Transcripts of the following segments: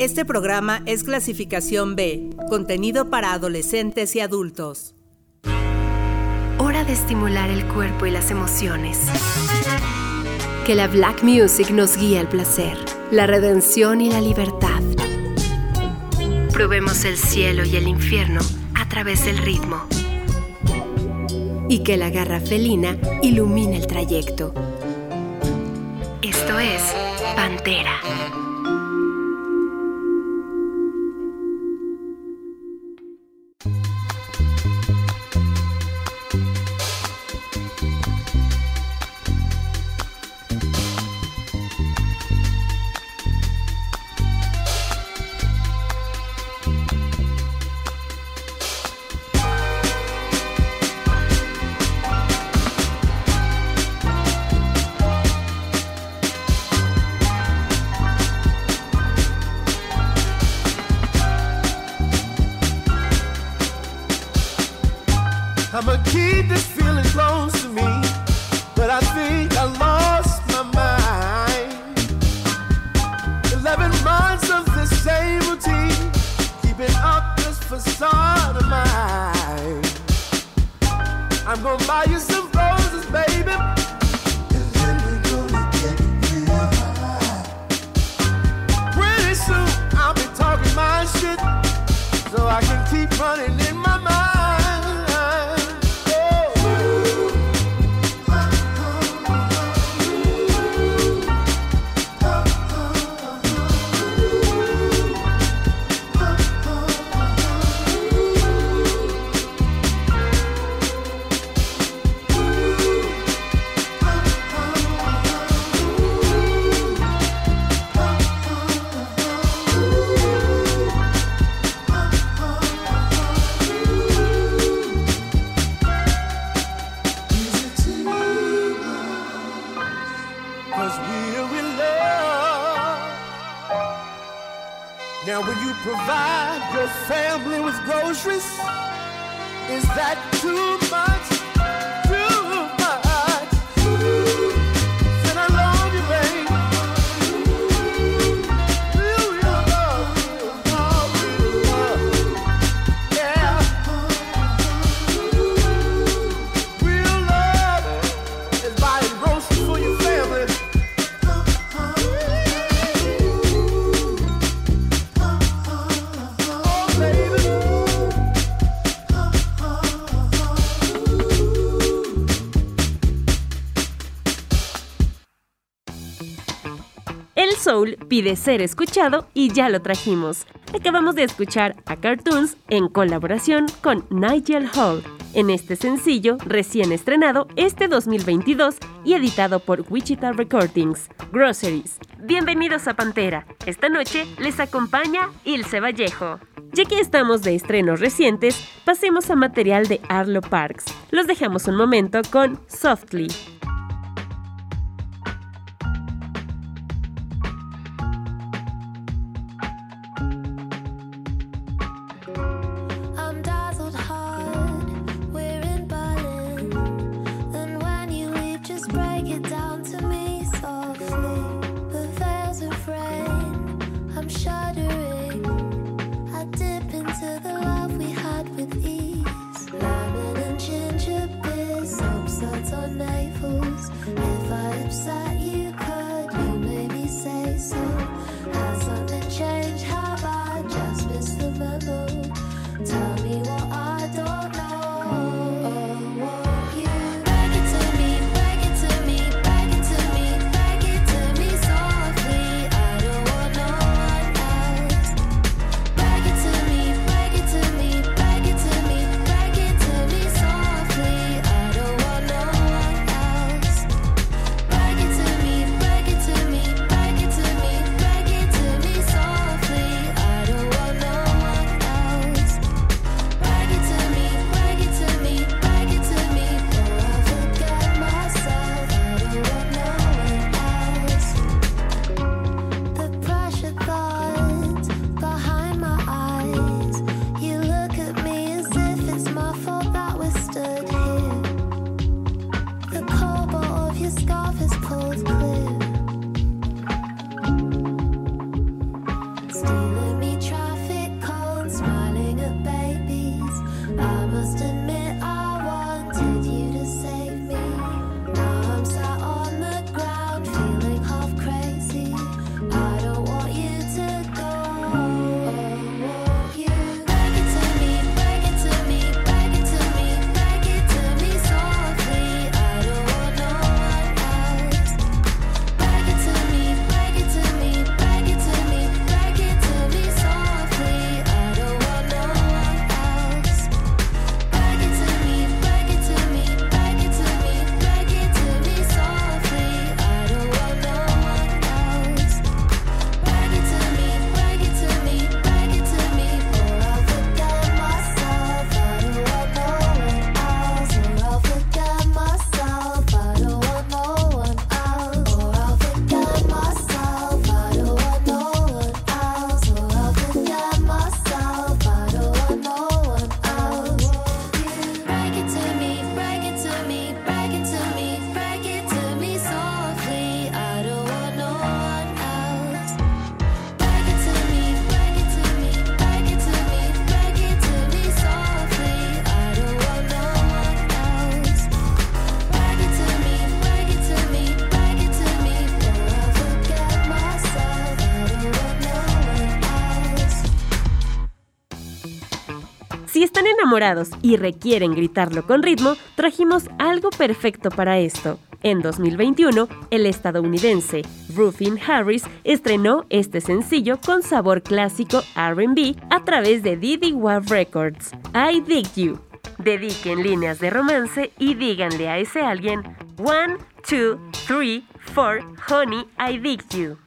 Este programa es clasificación B, contenido para adolescentes y adultos. Hora de estimular el cuerpo y las emociones. Que la Black Music nos guíe al placer, la redención y la libertad. Probemos el cielo y el infierno a través del ritmo. Y que la garra felina ilumine el trayecto. Esto es Pantera. Pide ser escuchado y ya lo trajimos. Acabamos de escuchar a Cartoons en colaboración con Nigel Hall en este sencillo recién estrenado este 2022 y editado por Wichita Recordings, Groceries. Bienvenidos a Pantera. Esta noche les acompaña Ilse Vallejo. Ya que estamos de estrenos recientes, pasemos a material de Arlo Parks. Los dejamos un momento con Softly. Y requieren gritarlo con ritmo, trajimos algo perfecto para esto. En 2021, el estadounidense Ruffin Harris estrenó este sencillo con sabor clásico RB a través de Diddy Wave Records, I Dig You. Dediquen líneas de romance y díganle a ese alguien, One, two, three, four, honey, I dig you.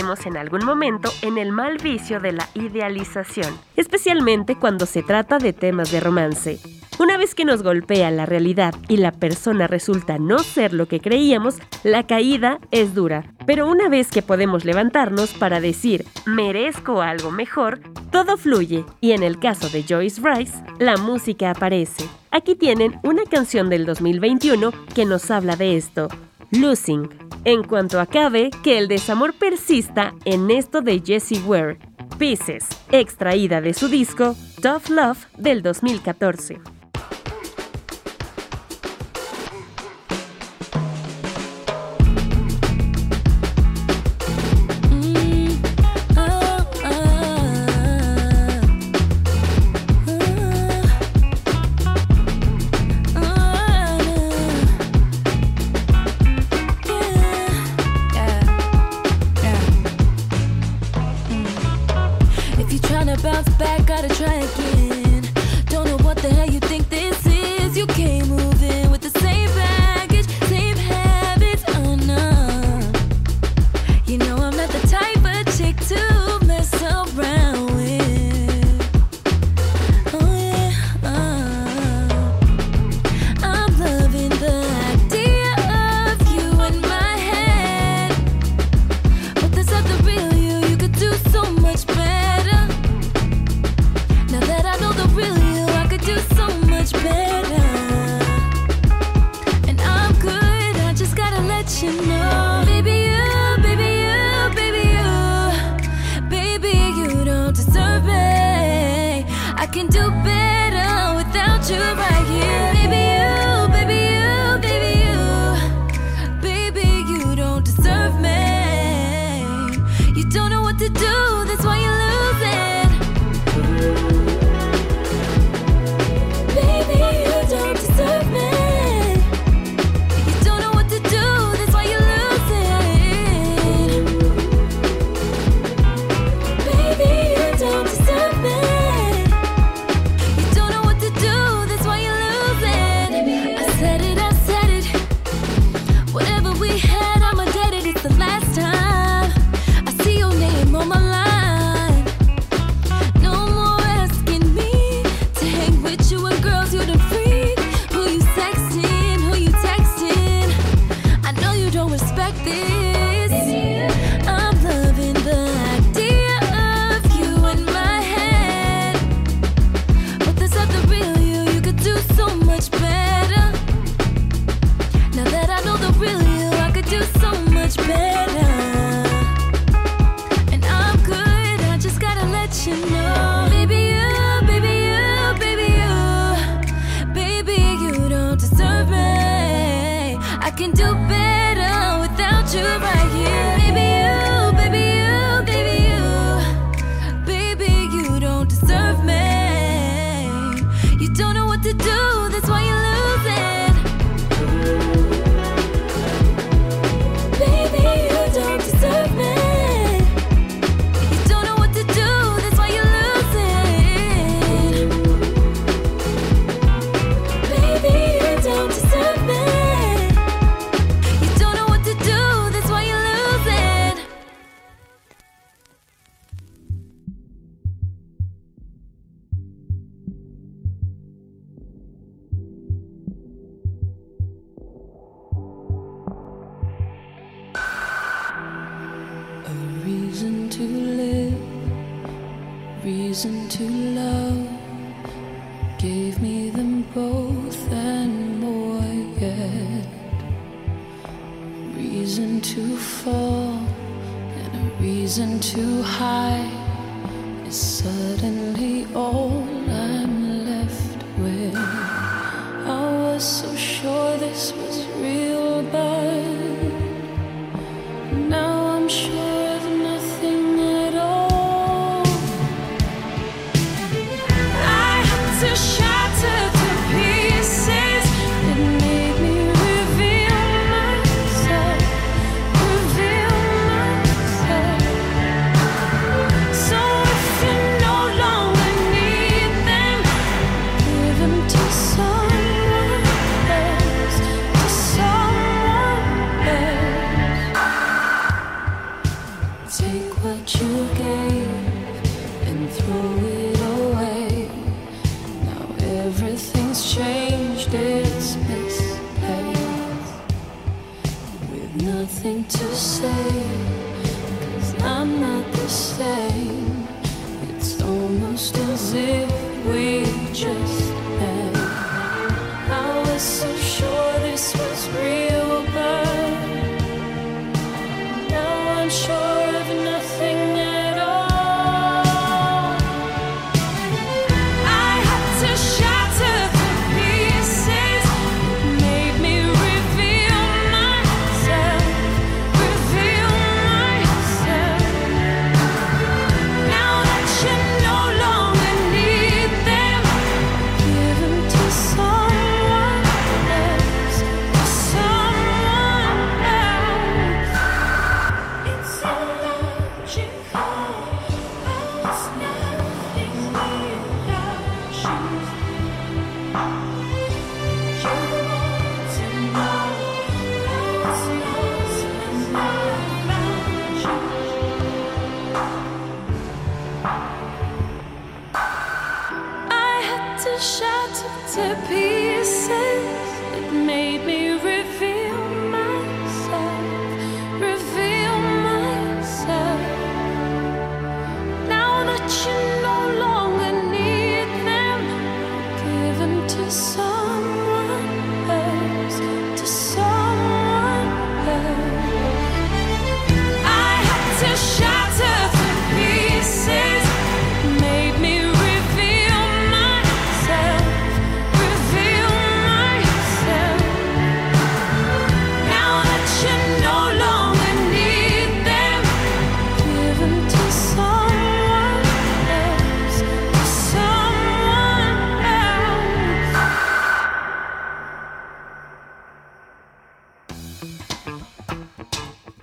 En algún momento en el mal vicio de la idealización, especialmente cuando se trata de temas de romance. Una vez que nos golpea la realidad y la persona resulta no ser lo que creíamos, la caída es dura. Pero una vez que podemos levantarnos para decir, merezco algo mejor, todo fluye y en el caso de Joyce Rice, la música aparece. Aquí tienen una canción del 2021 que nos habla de esto, Losing. En cuanto acabe, que el desamor persista en esto de Jessie Ware, Pieces, extraída de su disco Tough Love del 2014.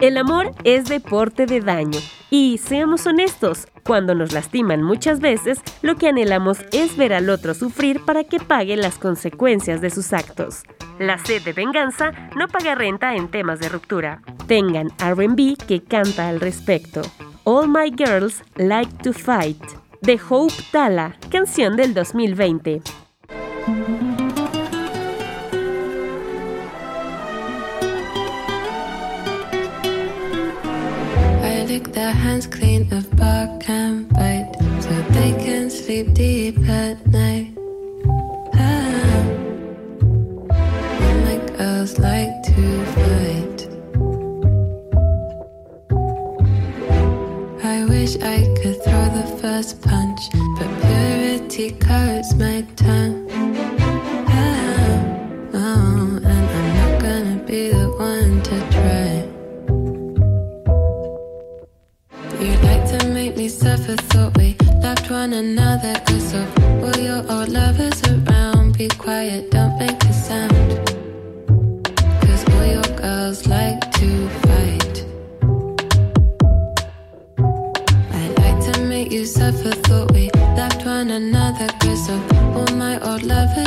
El amor es deporte de daño. Y seamos honestos, cuando nos lastiman muchas veces, lo que anhelamos es ver al otro sufrir para que pague las consecuencias de sus actos. La sed de venganza no paga renta en temas de ruptura. Tengan RB que canta al respecto. All My Girls Like to Fight, de Hope Tala, canción del 2020. Their hands clean of bark and bite so they can sleep deep at night. Ah, my girls like to fight. I wish I could throw the first punch, but purity coats my tongue. Ah, oh, and I'm not gonna be the suffer, thought we loved one another. Cause of all your old lovers around, be quiet, don't make a sound. Cause all your girls like to fight. I'd like to make you suffer, thought we loved one another. Cause of all my old lovers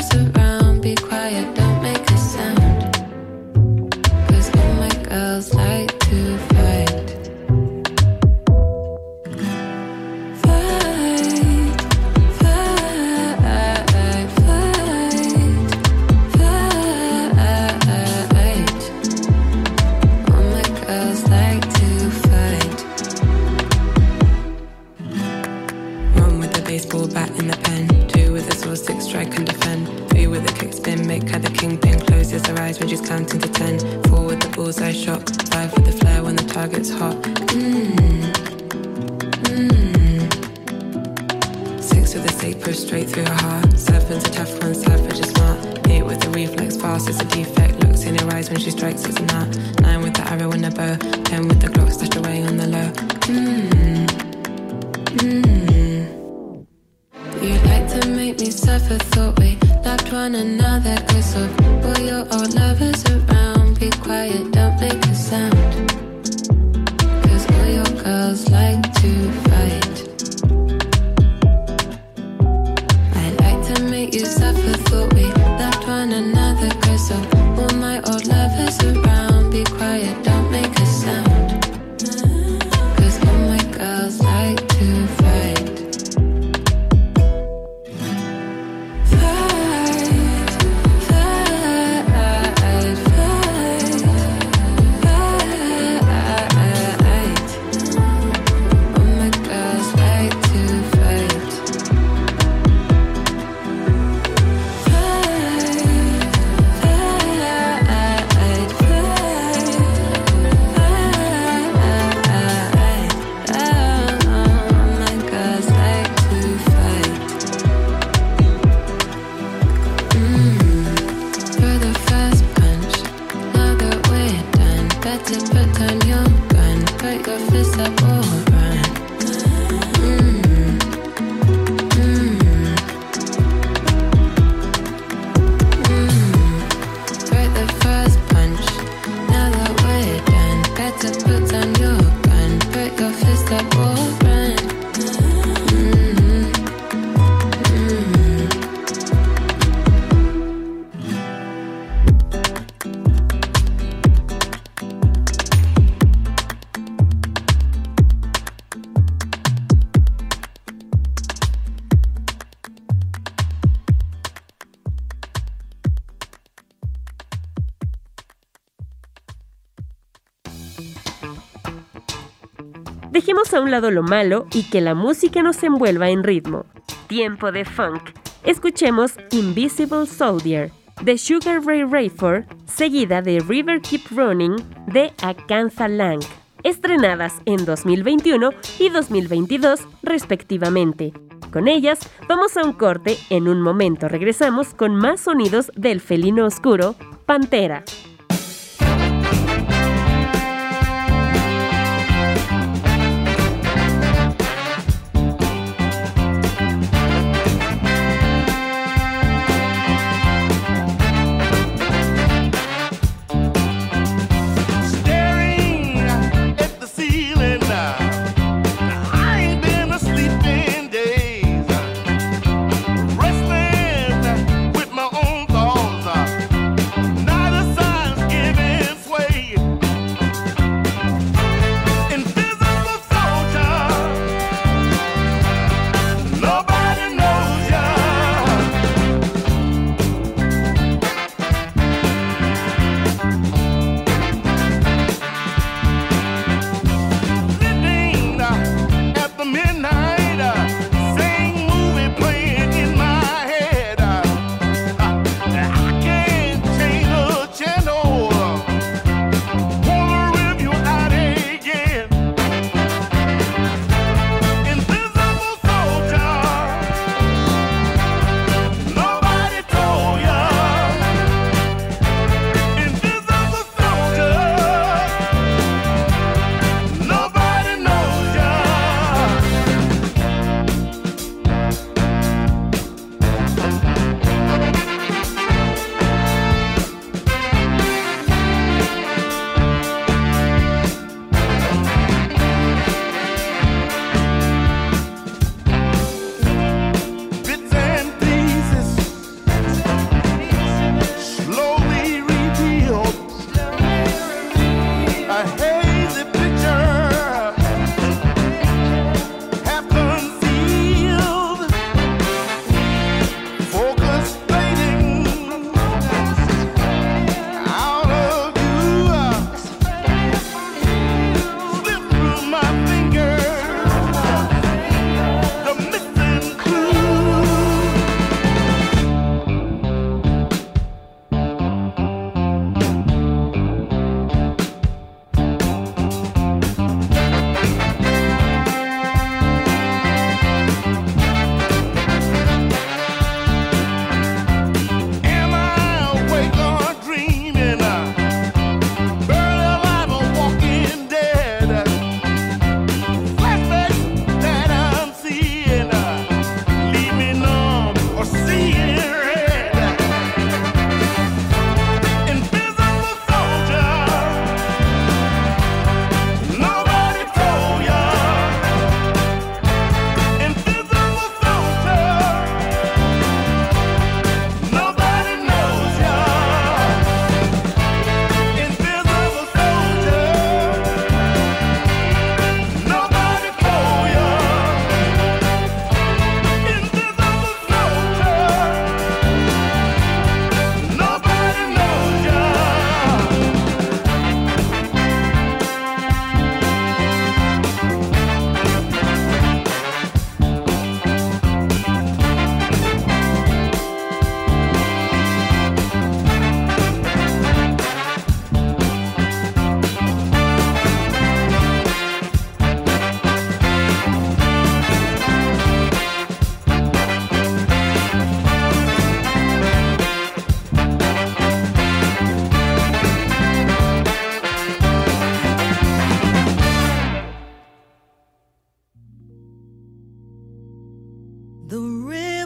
un lado lo malo y que la música nos envuelva en ritmo. Tiempo de funk. Escuchemos Invisible Soldier de Sugar Ray Rayford, seguida de River Keep Running de Akantha Lang, estrenadas en 2021 y 2022 respectivamente. Con ellas vamos a un corte, en un momento regresamos con más sonidos del felino oscuro, Pantera.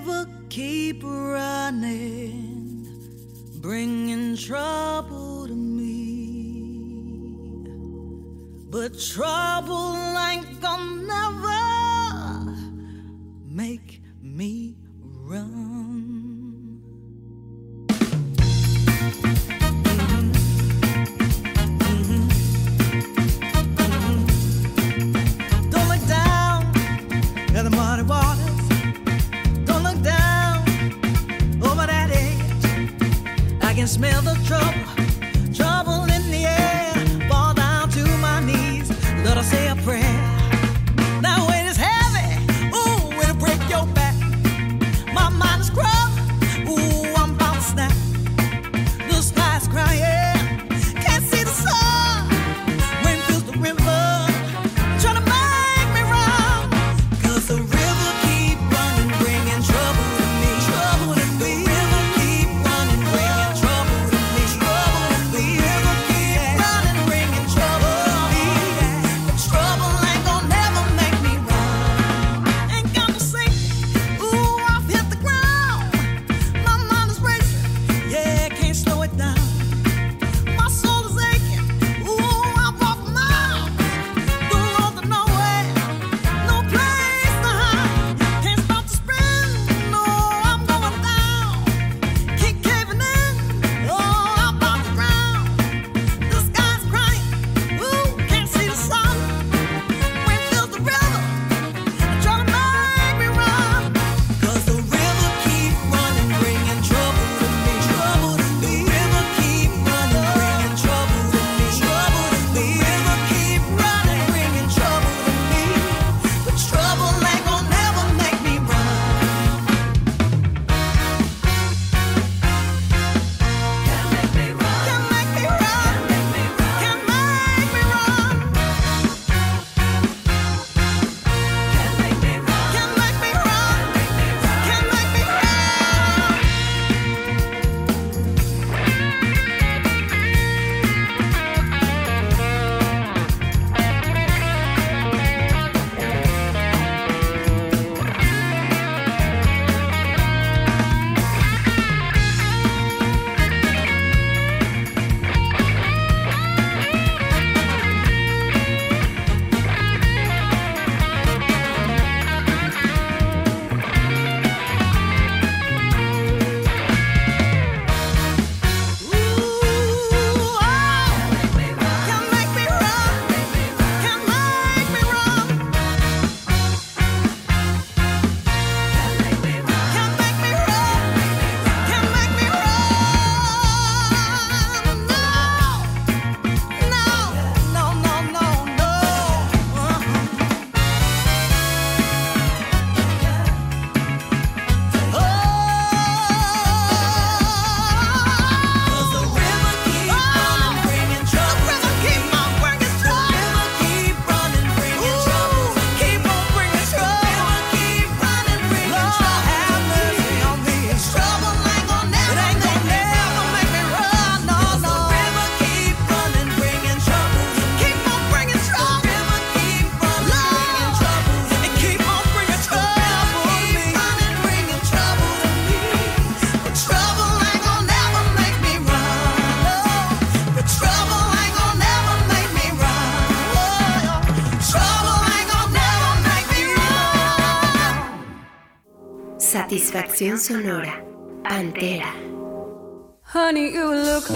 Never keep running, bringing trouble to me. But trouble ain't gonna never smell the trouble. Selección sonora. Pantera. Honey, you look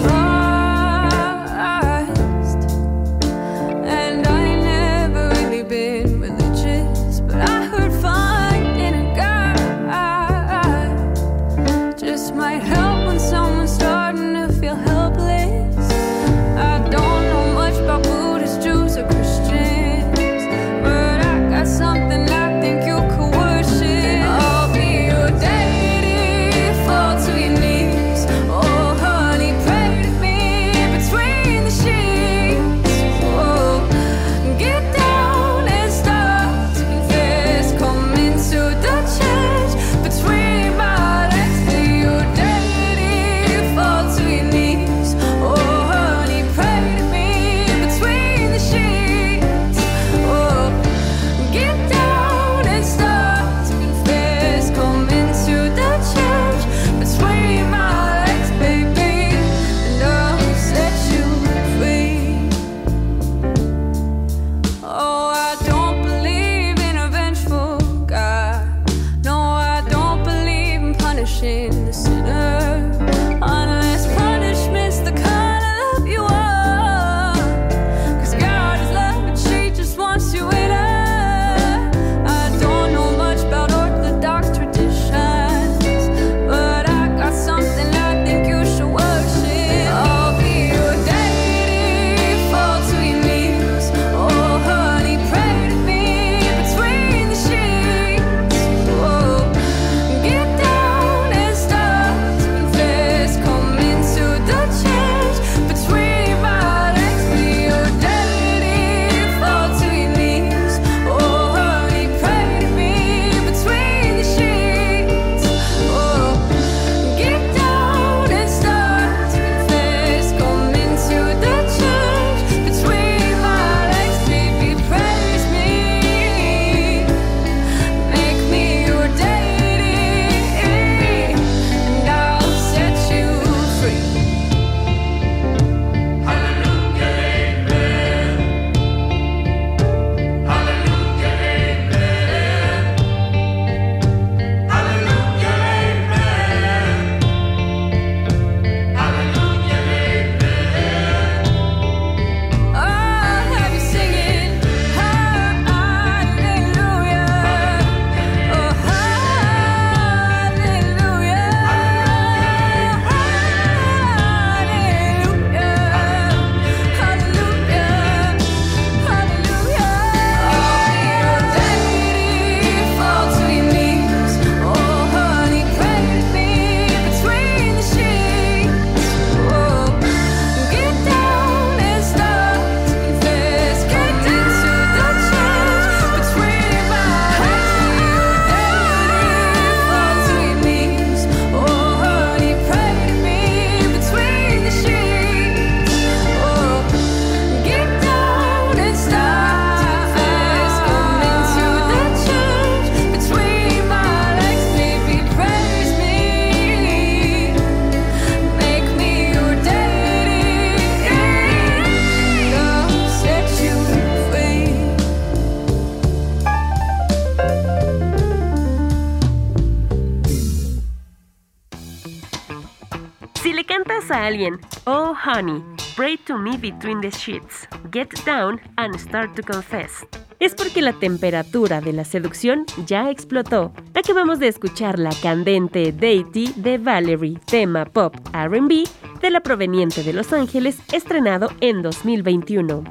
Oh, honey, pray to me between the sheets. Get down and start to confess. Es porque la temperatura de la seducción ya explotó. Acabamos de escuchar la candente Deity de Valerie, tema pop RB de la proveniente de Los Ángeles, estrenado en 2021.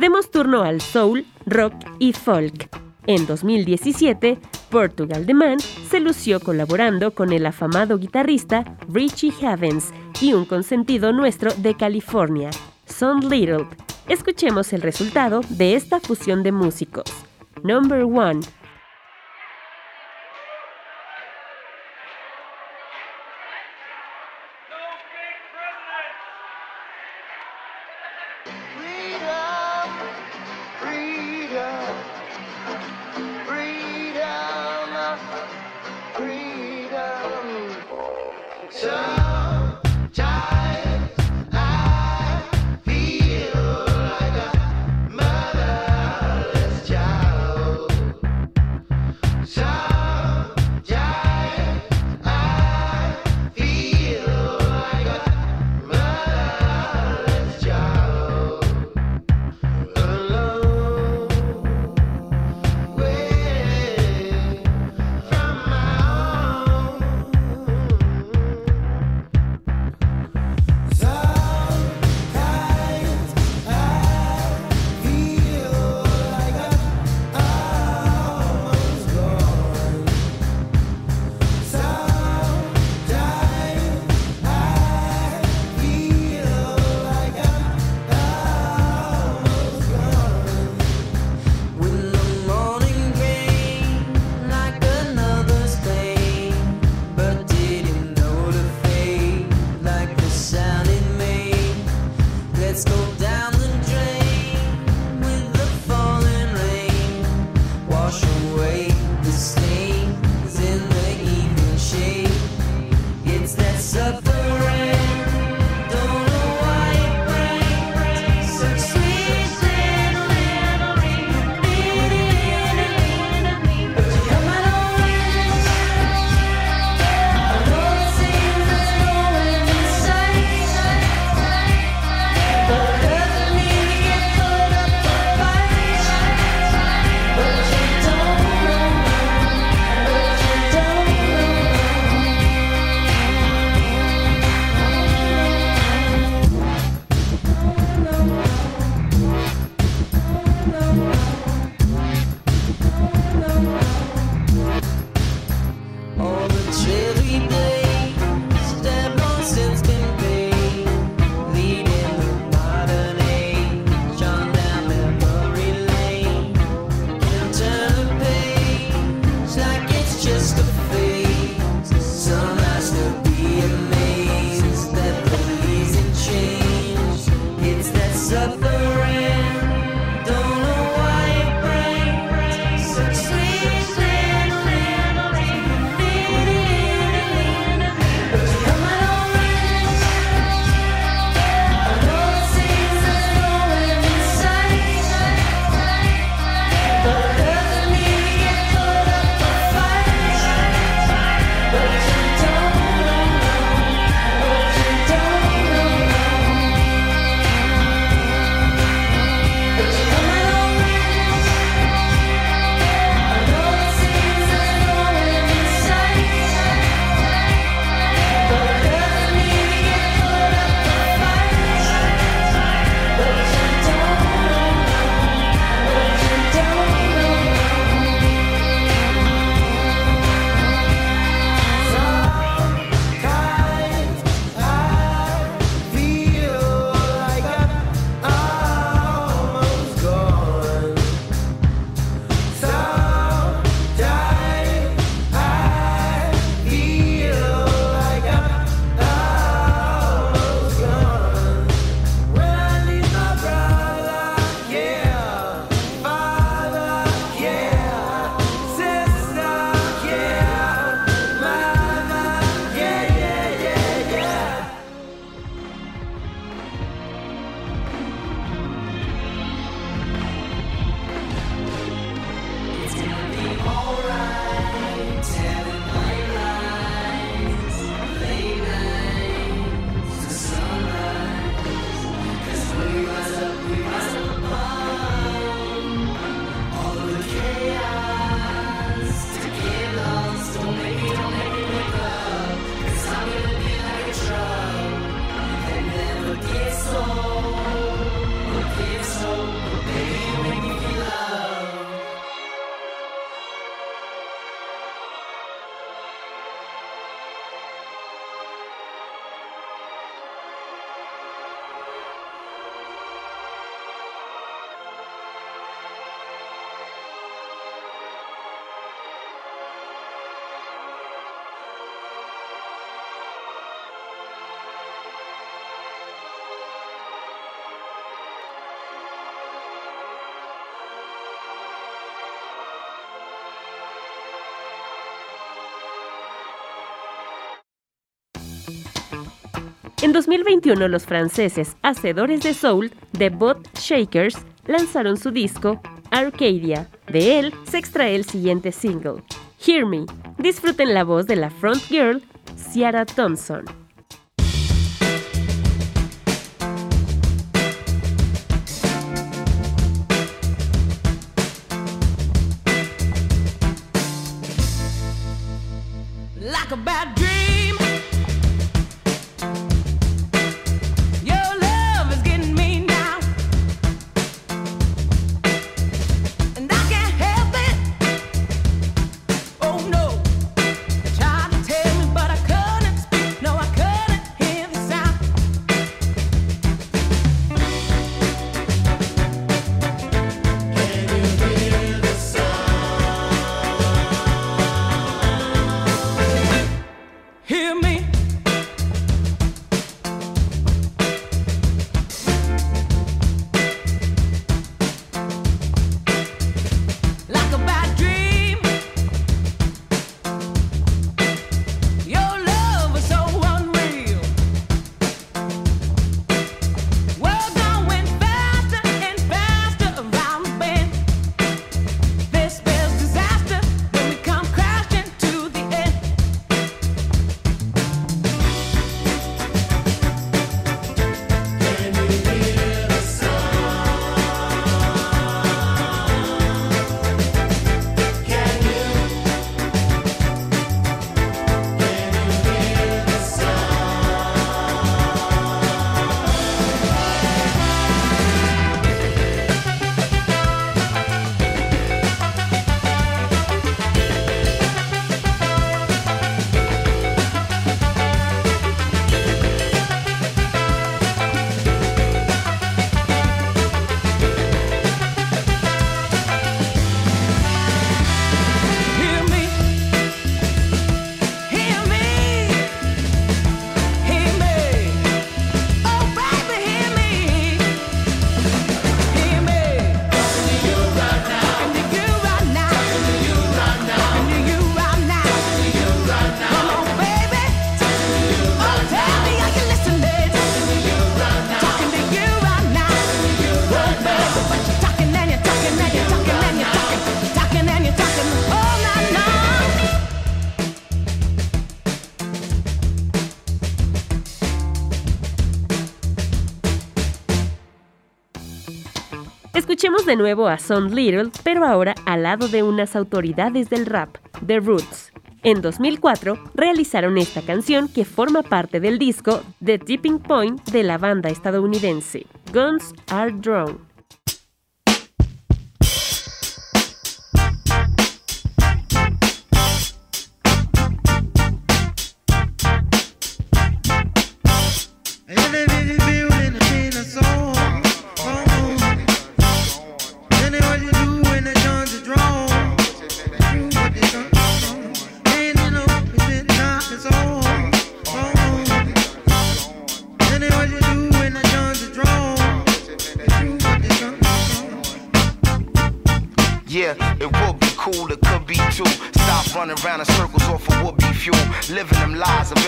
Demos turno al soul, rock y folk. En 2017, Portugal The Man se lució colaborando con el afamado guitarrista Richie Havens y un consentido nuestro de California, Son Little. Escuchemos el resultado de esta fusión de músicos. Number 1. En 2021 los franceses hacedores de soul, The Bot Shakers, lanzaron su disco Arcadia. De él se extrae el siguiente single, Hear Me. Disfruten la voz de la front girl, Ciara Thompson. De nuevo a Son Little, pero ahora al lado de unas autoridades del rap, The Roots. En 2004 realizaron esta canción que forma parte del disco The Tipping Point de la banda estadounidense Guns Are Drawn.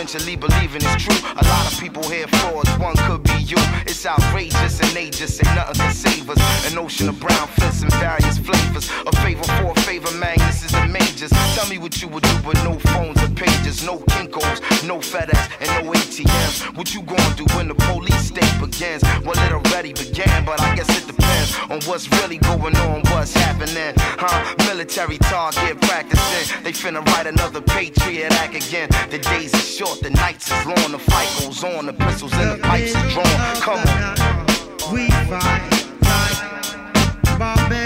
Lies, eventually believing it's true. A lot of people here frauds, one could be you. It's outrageous and they just say nothing can save us. An ocean of brown fists in various flavors. A favor for a favor, magnus is the majors. Tell me what you would do with no phones or pages, no Kinkos, no FedEx, and no ATMs. What you gonna do when the police state begins? Well, it already began, but I guess it depends on what's really going on, what's happening. Huh? Military target practicing. They finna write another Patriot Act again. The days are short, the nights is long, the fight goes on, the pistols and the pipes are drawn. Come on. We fight like barbarians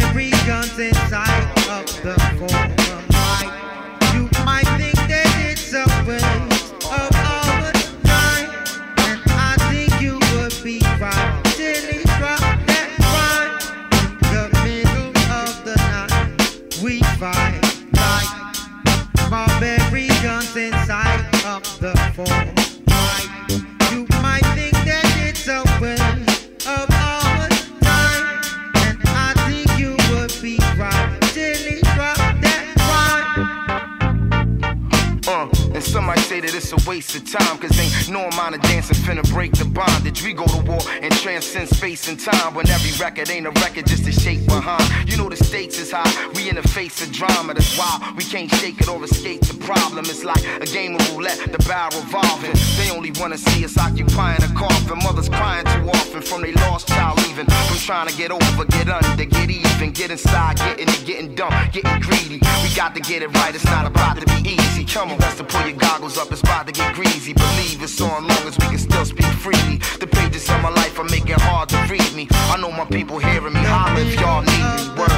waste of time. Cause ain't no amount of dancing finna break the bondage. We go to war and transcend space and time. When every record ain't a record, just a shape behind. You know the stakes is high. We in the face of drama. That's why we can't shake it or escape the problem. It's like a game of roulette, the barrel revolving. They only wanna see us occupying a coffin. Mothers crying too often from they lost child leaving. From trying to get over, get under, get even, get inside, getting it, getting dumb, getting greedy. We got to get it right. It's not about to be easy. Come on, best to pull your goggles up. It's about to get greasy. Believe it's on long as we can still speak freely. The pages of my life are making hard to read me. I know my people hearing me. Holler if y'all need me. Word.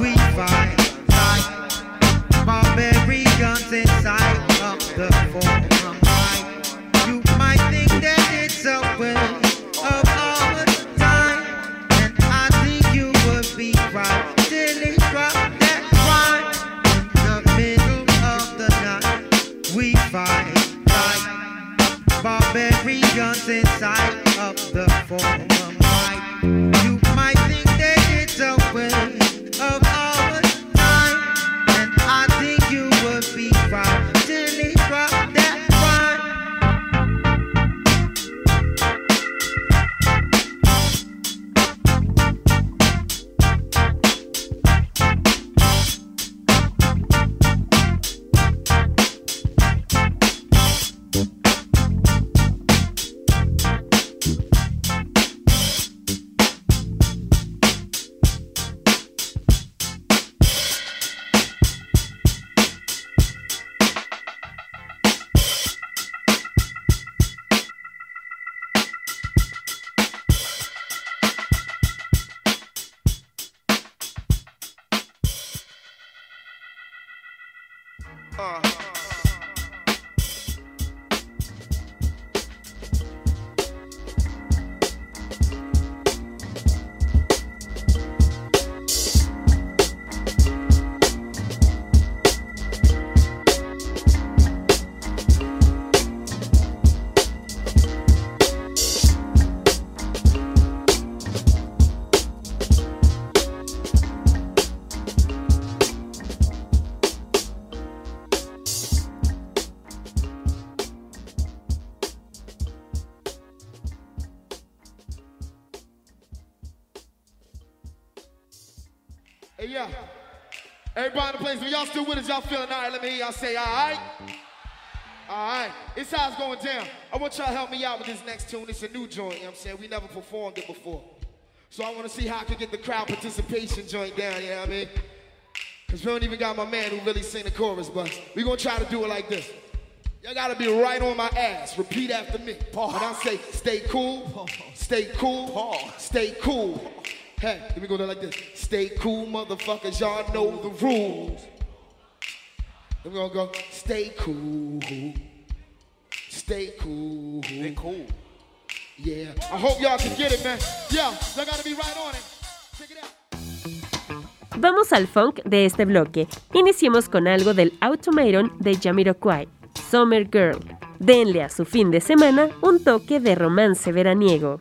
We fight, fight, barbarians inside of the forum. Barbarians inside of the forum. Y'all still with us, y'all feeling all right? Let me hear y'all say, all right? All right. It's how it's going down. I want y'all to help me out with this next tune. It's a new joint, you know what I'm saying? We never performed it before. So I want to see how I can get the crowd participation joint down, you know what I mean? Because we don't even got my man who really sing the chorus, but we going to try to do it like this. Y'all got to be right on my ass. Repeat after me. When I say, stay cool, stay cool, stay cool. Hey, let me go there like this. Stay cool, motherfuckers. Y'all know the rules. Then we're gonna go, stay cool. Stay cool. Stay cool. Yeah. I hope y'all can get it, man. Yeah, y'all gotta be right on it. Check it out. Vamos al funk de este bloque. Iniciemos con algo del Automaton de Jamiroquai, Summer Girl. Denle a su fin de semana un toque de romance veraniego.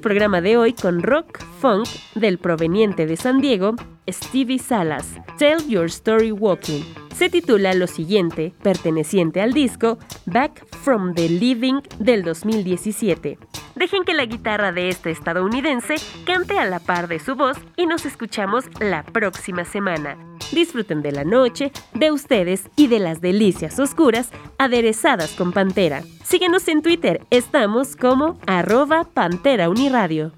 el programa de hoy con rock, funk del proveniente de San Diego, Stevie Salas, Tell Your Story Walking. Se titula lo siguiente, perteneciente al disco Back from the Living del 2017. Dejen que la guitarra de este estadounidense cante a la par de su voz y nos escuchamos la próxima semana. Disfruten de la noche, de ustedes y de las delicias oscuras aderezadas con Pantera. Síguenos en Twitter, estamos como arroba Pantera Uniradio.